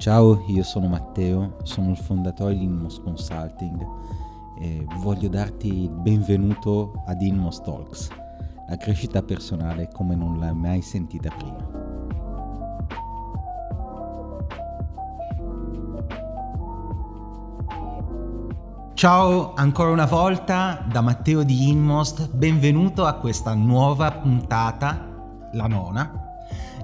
Ciao, io sono Matteo, sono il fondatore di Inmos Consulting e voglio darti il benvenuto ad Inmos Talks, la crescita personale come non l'hai mai sentita prima. Ciao ancora una volta da Matteo di Inmost, benvenuto a questa nuova puntata, la nona,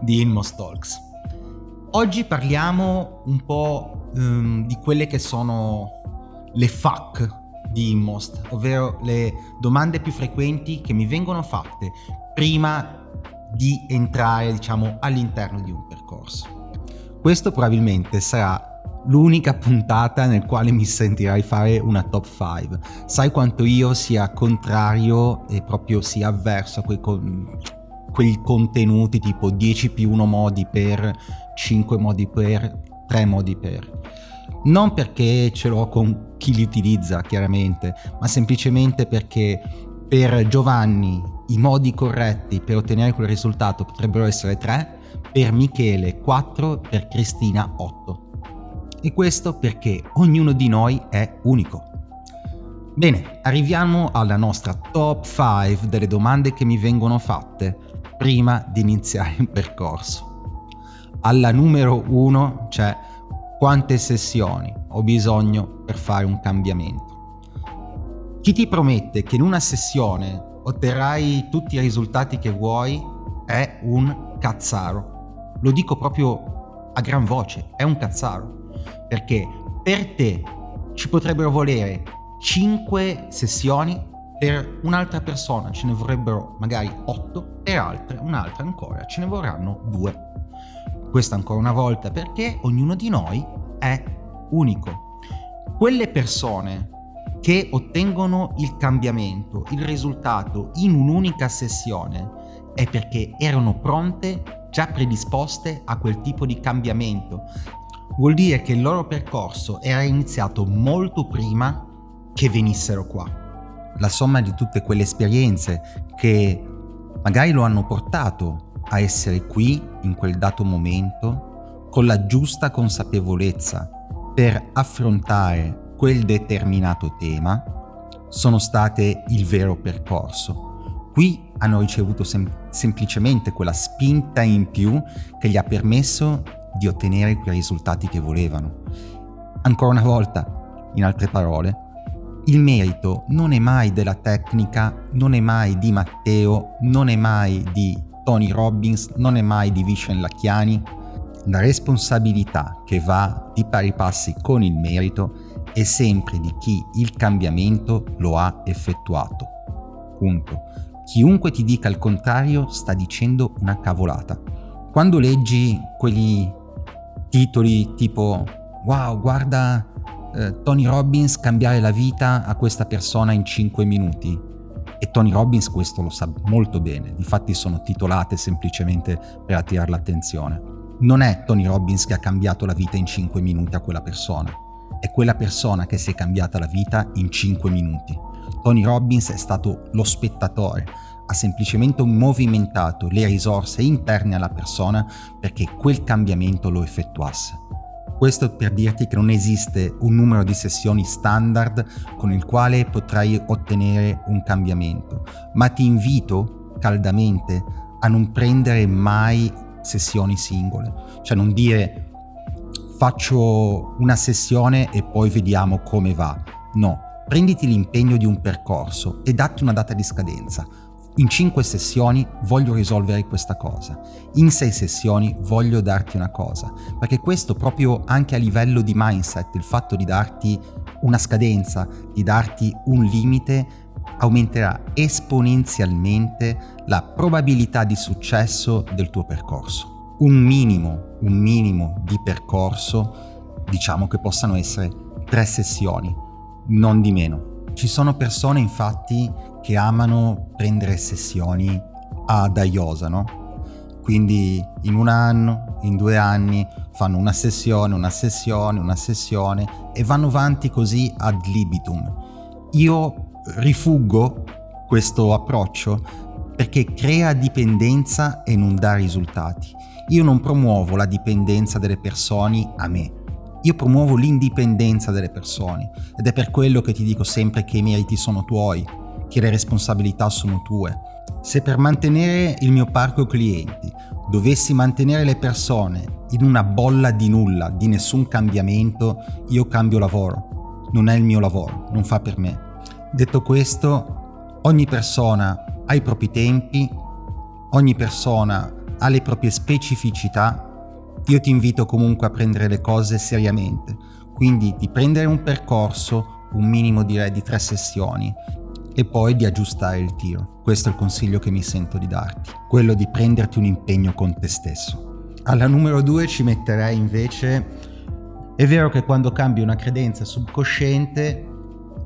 di Inmost Talks. Oggi parliamo un po' um, di quelle che sono le FAQ di Inmost, ovvero le domande più frequenti che mi vengono fatte prima di entrare, diciamo, all'interno di un percorso. Questo probabilmente sarà l'unica puntata nel quale mi sentirai fare una top 5. Sai quanto io sia contrario e proprio sia avverso a quei, con- quei contenuti tipo 10 più 1 modi per 5 modi per, 3 modi per. Non perché ce l'ho con chi li utilizza, chiaramente, ma semplicemente perché per Giovanni i modi corretti per ottenere quel risultato potrebbero essere 3, per Michele 4, per Cristina 8. E questo perché ognuno di noi è unico. Bene, arriviamo alla nostra top 5 delle domande che mi vengono fatte prima di iniziare il percorso alla numero uno c'è quante sessioni ho bisogno per fare un cambiamento. Chi ti promette che in una sessione otterrai tutti i risultati che vuoi è un cazzaro. Lo dico proprio a gran voce, è un cazzaro. Perché per te ci potrebbero volere 5 sessioni, per un'altra persona ce ne vorrebbero magari 8, per altre un'altra ancora ce ne vorranno 2. Questo ancora una volta perché ognuno di noi è unico. Quelle persone che ottengono il cambiamento, il risultato in un'unica sessione è perché erano pronte, già predisposte a quel tipo di cambiamento. Vuol dire che il loro percorso era iniziato molto prima che venissero qua. La somma di tutte quelle esperienze che magari lo hanno portato a essere qui in quel dato momento con la giusta consapevolezza per affrontare quel determinato tema sono state il vero percorso. Qui hanno ricevuto sem- semplicemente quella spinta in più che gli ha permesso di ottenere quei risultati che volevano. Ancora una volta, in altre parole, il merito non è mai della tecnica, non è mai di Matteo, non è mai di Tony Robbins non è mai di Vishen Lacchiani, la responsabilità che va di pari passi con il merito è sempre di chi il cambiamento lo ha effettuato. Punto. Chiunque ti dica il contrario sta dicendo una cavolata. Quando leggi quegli titoli tipo wow, guarda eh, Tony Robbins cambiare la vita a questa persona in 5 minuti, e Tony Robbins questo lo sa molto bene, difatti sono titolate semplicemente per attirare l'attenzione. Non è Tony Robbins che ha cambiato la vita in 5 minuti a quella persona, è quella persona che si è cambiata la vita in 5 minuti. Tony Robbins è stato lo spettatore, ha semplicemente movimentato le risorse interne alla persona perché quel cambiamento lo effettuasse. Questo per dirti che non esiste un numero di sessioni standard con il quale potrai ottenere un cambiamento, ma ti invito caldamente a non prendere mai sessioni singole, cioè non dire faccio una sessione e poi vediamo come va. No, prenditi l'impegno di un percorso e datti una data di scadenza in cinque sessioni voglio risolvere questa cosa, in sei sessioni voglio darti una cosa, perché questo proprio anche a livello di mindset, il fatto di darti una scadenza, di darti un limite, aumenterà esponenzialmente la probabilità di successo del tuo percorso. Un minimo, un minimo di percorso, diciamo che possano essere tre sessioni, non di meno. Ci sono persone infatti che amano prendere sessioni ad aiosa, no? Quindi in un anno, in due anni fanno una sessione, una sessione, una sessione e vanno avanti così ad libitum. Io rifuggo questo approccio perché crea dipendenza e non dà risultati. Io non promuovo la dipendenza delle persone a me, io promuovo l'indipendenza delle persone ed è per quello che ti dico sempre che i meriti sono tuoi, che le responsabilità sono tue. Se per mantenere il mio parco clienti dovessi mantenere le persone in una bolla di nulla, di nessun cambiamento, io cambio lavoro. Non è il mio lavoro, non fa per me. Detto questo, ogni persona ha i propri tempi, ogni persona ha le proprie specificità io ti invito comunque a prendere le cose seriamente, quindi di prendere un percorso, un minimo direi di tre sessioni e poi di aggiustare il tiro. Questo è il consiglio che mi sento di darti, quello di prenderti un impegno con te stesso. Alla numero due ci metterei invece, è vero che quando cambi una credenza subconsciente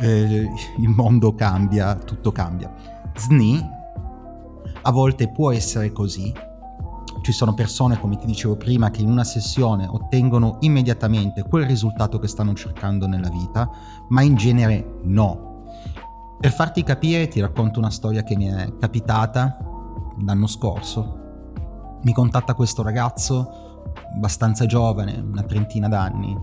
eh, il mondo cambia, tutto cambia. SNI a volte può essere così, ci sono persone, come ti dicevo prima, che in una sessione ottengono immediatamente quel risultato che stanno cercando nella vita, ma in genere no. Per farti capire ti racconto una storia che mi è capitata l'anno scorso. Mi contatta questo ragazzo abbastanza giovane, una trentina d'anni,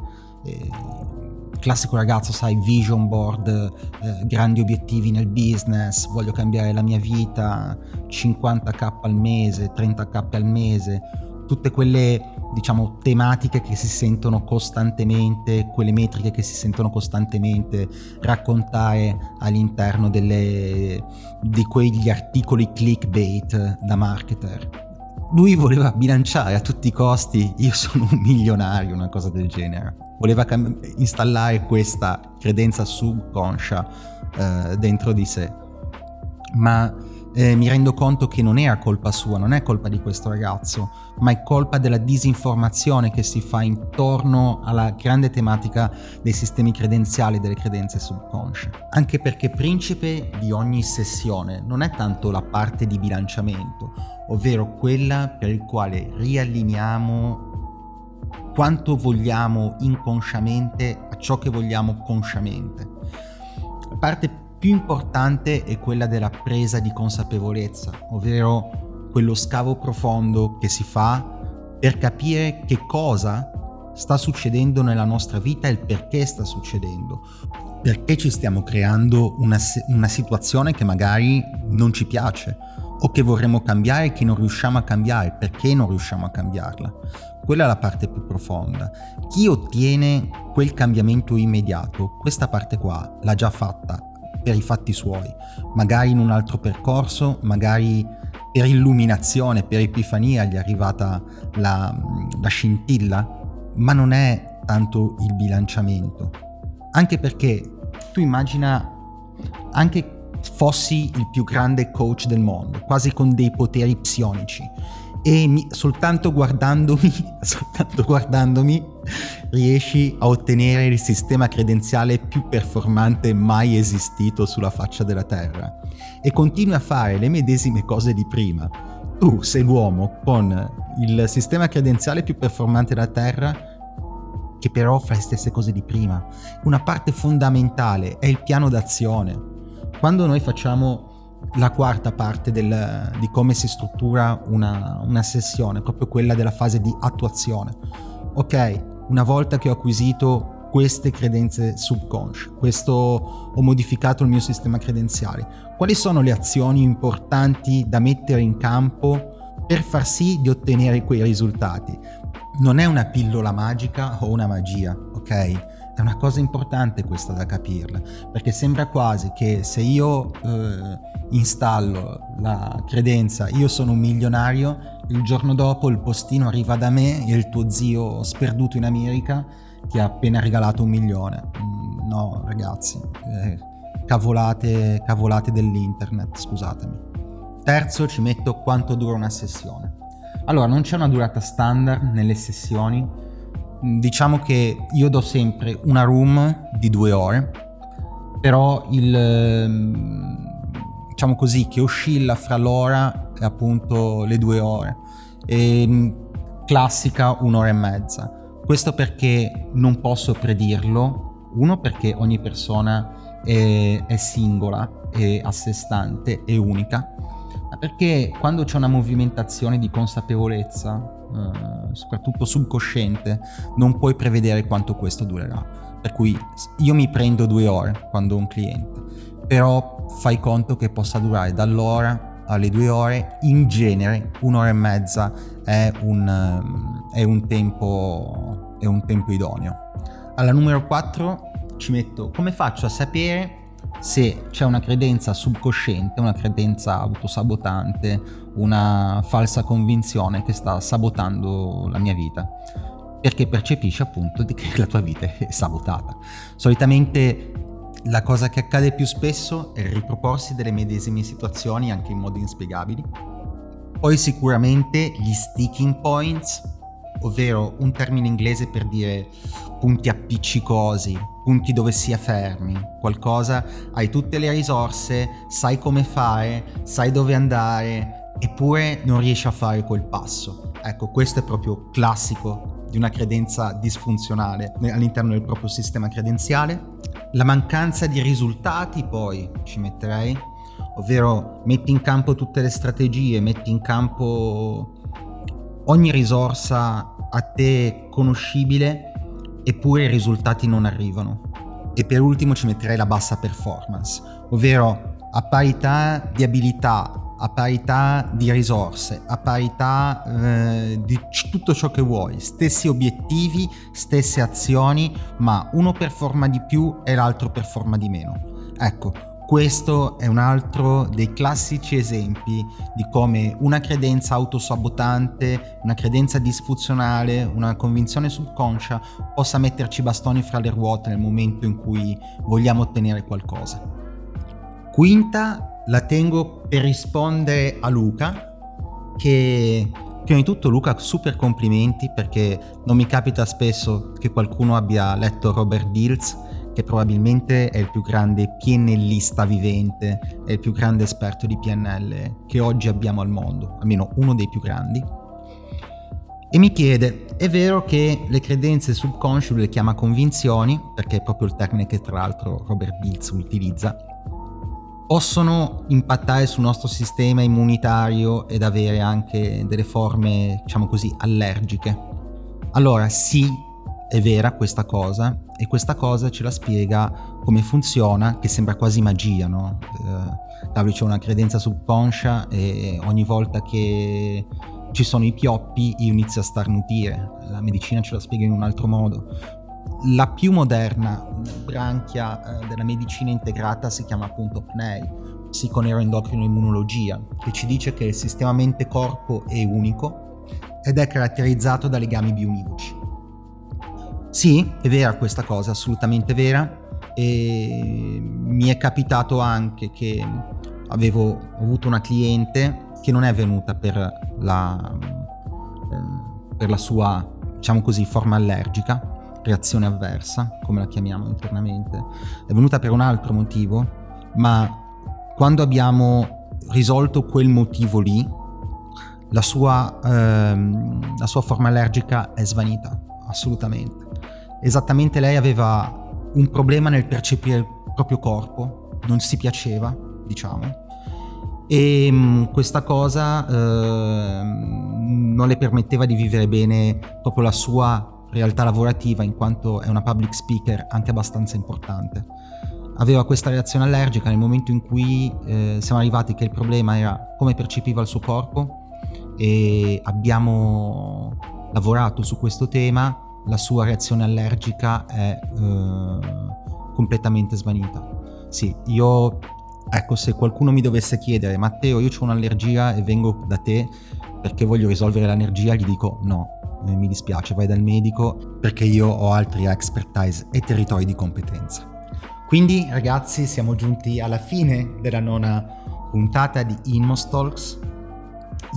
classico ragazzo, sai, vision board, eh, grandi obiettivi nel business, voglio cambiare la mia vita, 50k al mese, 30k al mese, tutte quelle diciamo tematiche che si sentono costantemente, quelle metriche che si sentono costantemente raccontare all'interno delle, di quegli articoli clickbait da marketer. Lui voleva bilanciare a tutti i costi, io sono un milionario, una cosa del genere voleva cam- installare questa credenza subconscia eh, dentro di sé. Ma eh, mi rendo conto che non era colpa sua, non è colpa di questo ragazzo, ma è colpa della disinformazione che si fa intorno alla grande tematica dei sistemi credenziali delle credenze subconsce. Anche perché principe di ogni sessione non è tanto la parte di bilanciamento, ovvero quella per il quale riallineiamo quanto vogliamo inconsciamente a ciò che vogliamo consciamente. La parte più importante è quella della presa di consapevolezza, ovvero quello scavo profondo che si fa per capire che cosa sta succedendo nella nostra vita e il perché sta succedendo. Perché ci stiamo creando una, una situazione che magari non ci piace o che vorremmo cambiare e che non riusciamo a cambiare, perché non riusciamo a cambiarla. Quella è la parte più profonda. Chi ottiene quel cambiamento immediato, questa parte qua l'ha già fatta per i fatti suoi, magari in un altro percorso, magari per illuminazione, per epifania gli è arrivata la, la scintilla, ma non è tanto il bilanciamento. Anche perché tu immagina anche fossi il più grande coach del mondo, quasi con dei poteri psionici. E mi, soltanto guardandomi, soltanto guardandomi, riesci a ottenere il sistema credenziale più performante mai esistito sulla faccia della Terra. E continui a fare le medesime cose di prima. Tu sei l'uomo con il sistema credenziale più performante della Terra che però fa le stesse cose di prima. Una parte fondamentale è il piano d'azione quando noi facciamo la quarta parte del, di come si struttura una, una sessione, proprio quella della fase di attuazione. Ok, una volta che ho acquisito queste credenze subconsce, questo ho modificato il mio sistema credenziale, quali sono le azioni importanti da mettere in campo per far sì di ottenere quei risultati? Non è una pillola magica o una magia, ok? È una cosa importante questa da capirla, perché sembra quasi che se io eh, installo la credenza io sono un milionario, il giorno dopo il postino arriva da me e il tuo zio sperduto in America ti ha appena regalato un milione. Mm, no, ragazzi, eh, cavolate, cavolate dell'internet, scusatemi. Terzo, ci metto quanto dura una sessione. Allora, non c'è una durata standard nelle sessioni, diciamo che io do sempre una room di due ore, però il ehm, diciamo così che oscilla fra l'ora e appunto le due ore. E, mm, classica un'ora e mezza. Questo perché non posso predirlo, uno perché ogni persona è, è singola, è a sé stante, è unica, Perché quando c'è una movimentazione di consapevolezza, eh, soprattutto subconsciente, non puoi prevedere quanto questo durerà. Per cui io mi prendo due ore quando ho un cliente, però fai conto che possa durare dall'ora alle due ore, in genere un'ora e mezza è un, ehm, è un, tempo, è un tempo idoneo. Alla numero 4 ci metto come faccio a sapere se c'è una credenza subconsciente, una credenza autosabotante, una falsa convinzione che sta sabotando la mia vita. Perché percepisci appunto che la tua vita è sabotata. Solitamente la cosa che accade più spesso è il riproporsi delle medesime situazioni anche in modi inspiegabili. Poi sicuramente gli sticking points, ovvero un termine inglese per dire punti appiccicosi, punti dove si è fermi, qualcosa, hai tutte le risorse, sai come fare, sai dove andare, eppure non riesci a fare quel passo. Ecco, questo è proprio classico di una credenza disfunzionale all'interno del proprio sistema credenziale. La mancanza di risultati poi ci metterei, ovvero metti in campo tutte le strategie, metti in campo ogni risorsa a te conoscibile, eppure i risultati non arrivano. E per ultimo ci metterei la bassa performance, ovvero a parità di abilità, a parità di risorse, a parità eh, di tutto ciò che vuoi, stessi obiettivi, stesse azioni, ma uno performa di più e l'altro performa di meno. Ecco, questo è un altro dei classici esempi di come una credenza autosabotante, una credenza disfunzionale, una convinzione subconscia possa metterci bastoni fra le ruote nel momento in cui vogliamo ottenere qualcosa. Quinta la tengo per rispondere a Luca che prima di tutto Luca super complimenti perché non mi capita spesso che qualcuno abbia letto Robert Dills che probabilmente è il più grande PNLista vivente, è il più grande esperto di PNL che oggi abbiamo al mondo, almeno uno dei più grandi. E mi chiede, è vero che le credenze subconsce le chiama convinzioni, perché è proprio il termine che tra l'altro Robert Dills utilizza, possono impattare sul nostro sistema immunitario ed avere anche delle forme, diciamo così, allergiche. Allora sì, è vera questa cosa e questa cosa ce la spiega come funziona, che sembra quasi magia, no? Eh, c'è una credenza subconscia e ogni volta che ci sono i pioppi io inizio a starnutire. La medicina ce la spiega in un altro modo. La più moderna branchia eh, della medicina integrata si chiama appunto PNEI, psiconeuroendocrino immunologia, che ci dice che il sistema mente-corpo è unico ed è caratterizzato da legami bionivoci. Sì, è vera questa cosa, assolutamente vera. E mi è capitato anche che avevo avuto una cliente che non è venuta per la, eh, per la sua, diciamo così, forma allergica, reazione avversa, come la chiamiamo internamente, è venuta per un altro motivo, ma quando abbiamo risolto quel motivo lì, la sua, ehm, la sua forma allergica è svanita, assolutamente. Esattamente lei aveva un problema nel percepire il proprio corpo, non si piaceva, diciamo, e mm, questa cosa eh, non le permetteva di vivere bene proprio la sua realtà lavorativa in quanto è una public speaker anche abbastanza importante. Aveva questa reazione allergica nel momento in cui eh, siamo arrivati che il problema era come percepiva il suo corpo e abbiamo lavorato su questo tema, la sua reazione allergica è eh, completamente svanita. Sì, io, ecco, se qualcuno mi dovesse chiedere, Matteo, io ho un'allergia e vengo da te perché voglio risolvere l'allergia, gli dico no, eh, mi dispiace, vai dal medico perché io ho altri expertise e territori di competenza. Quindi ragazzi siamo giunti alla fine della nona puntata di Inmos Talks.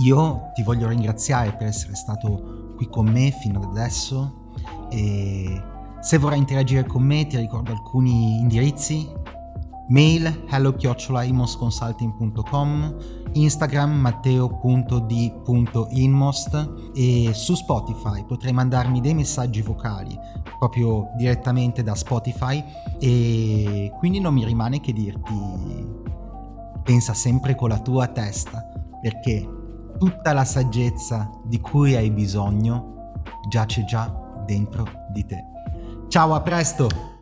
Io ti voglio ringraziare per essere stato qui con me fino ad adesso e se vorrai interagire con me ti ricordo alcuni indirizzi. Mail hello-imosconsulting.com Instagram matteo.d.inmost e su Spotify potrai mandarmi dei messaggi vocali proprio direttamente da Spotify. E quindi non mi rimane che dirti pensa sempre con la tua testa perché tutta la saggezza di cui hai bisogno giace già dentro di te. Ciao, a presto!